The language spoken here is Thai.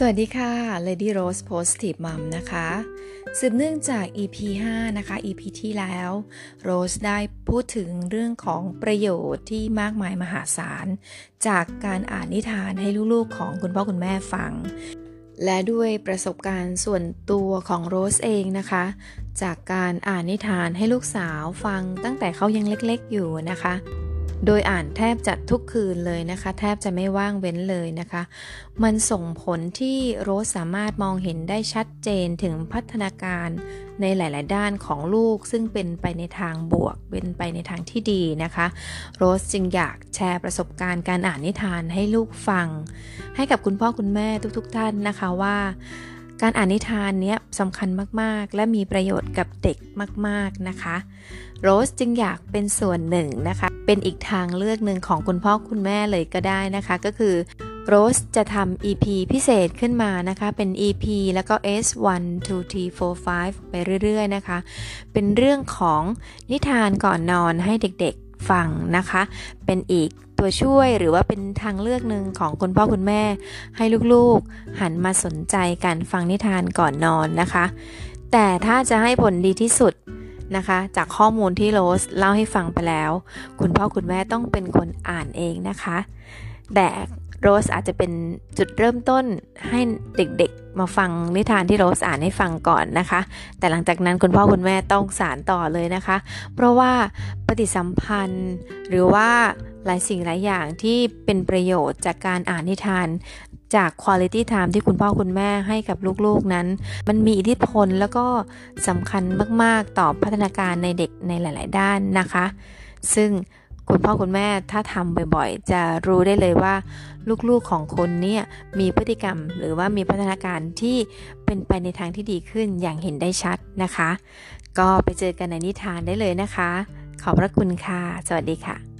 สวัสดีค่ะ Lady Rose Positive Mom นะคะ สืบเนื่องจาก EP 5 นะคะ EP ที่แล้ว Rose ได้พูดถึงเรื่องของประโยชน์ที่มากมายมหาศาล จากการอ่านนิทานให้ลูกๆของคุณพ่อคุณแม่ฟัง และด้วยประสบการณ์ส่วนตัวของโรสเองนะคะ จากการอ่านนิทานให้ลูกสาวฟังตั้งแต่เขายังเล็กๆอยู่นะคะ โดยอ่านแทบจะทุกคืนเลยนะคะ แทบจะไม่ว่างเว้นเลยนะคะ มันส่งผลที่โรสสามารถมองเห็นได้ชัดเจนถึงพัฒนาการในหลาย ๆ ด้านของลูก ซึ่งเป็นไปในทางบวก เป็นไปในทางที่ดีนะคะ โรสจึงอยากแชร์ประสบการณ์การอ่านนิทานให้ลูกฟัง ให้กับคุณพ่อคุณแม่ทุก ๆ ท่านนะคะว่าการอ่านนิทานเนี้ยสำคัญมาก ๆ และมีประโยชน์กับเด็กมาก ๆ นะคะ โรสจึงอยากเป็นส่วนหนึ่งนะคะ เป็นอีกทางเลือกหนึ่งของคุณพ่อคุณแม่เลยก็ได้นะคะ ก็คือโรสจะทำ EP พิเศษขึ้นมานะคะ เป็น EP แล้วก็ S1 2 T 4 5 ไปเรื่อย ๆ นะคะ เป็นเรื่องของนิทานก่อนนอนให้เด็กๆฟังนะคะ เป็นอีกตัวช่วยหรือว่าเป็นทางเลือกหนึ่งของคุณพ่อคุณแม่ ให้ลูกๆ หันมาสนใจการฟังนิทานก่อนนอนนะคะ แต่ถ้าจะให้ผลดีที่สุด นะคะ จากข้อมูลที่โรสเล่าให้ฟังไปแล้ว คุณพ่อคุณแม่ต้องเป็นคนอ่านเองนะคะ แต่โรสอาจจะเป็นจุดเริ่มต้นให้เด็กๆ มาฟังนิทานที่โรสอ่านให้ฟังก่อนนะคะ แต่หลังจากนั้นคุณพ่อคุณแม่ต้องสารต่อเลยนะคะ เพราะว่าปฏิสัมพันธ์ หรือว่าหลายสิ่งหลายอย่างที่เป็นประโยชน์จากการอ่านนิทานจาก Quality Time ที่คุณพ่อคุณแม่ให้กับลูกๆนั้น มันมีอิทธิพลแล้วก็สำคัญมากๆ ต่อพัฒนาการในเด็กในหลาย ๆ ด้านนะคะ ซึ่ง คุณพ่อคุณแม่ถ้าทำบ่อยๆ จะรู้ได้เลยว่าลูกๆของคนเนี่ยมีพฤติกรรมหรือว่ามีพัฒนาการที่เป็นไปในทางที่ดีขึ้นอย่างเห็นได้ชัดนะคะ ก็ไปเจอกันในนิทานได้เลยนะคะ ขอบพระคุณค่ะ สวัสดีค่ะ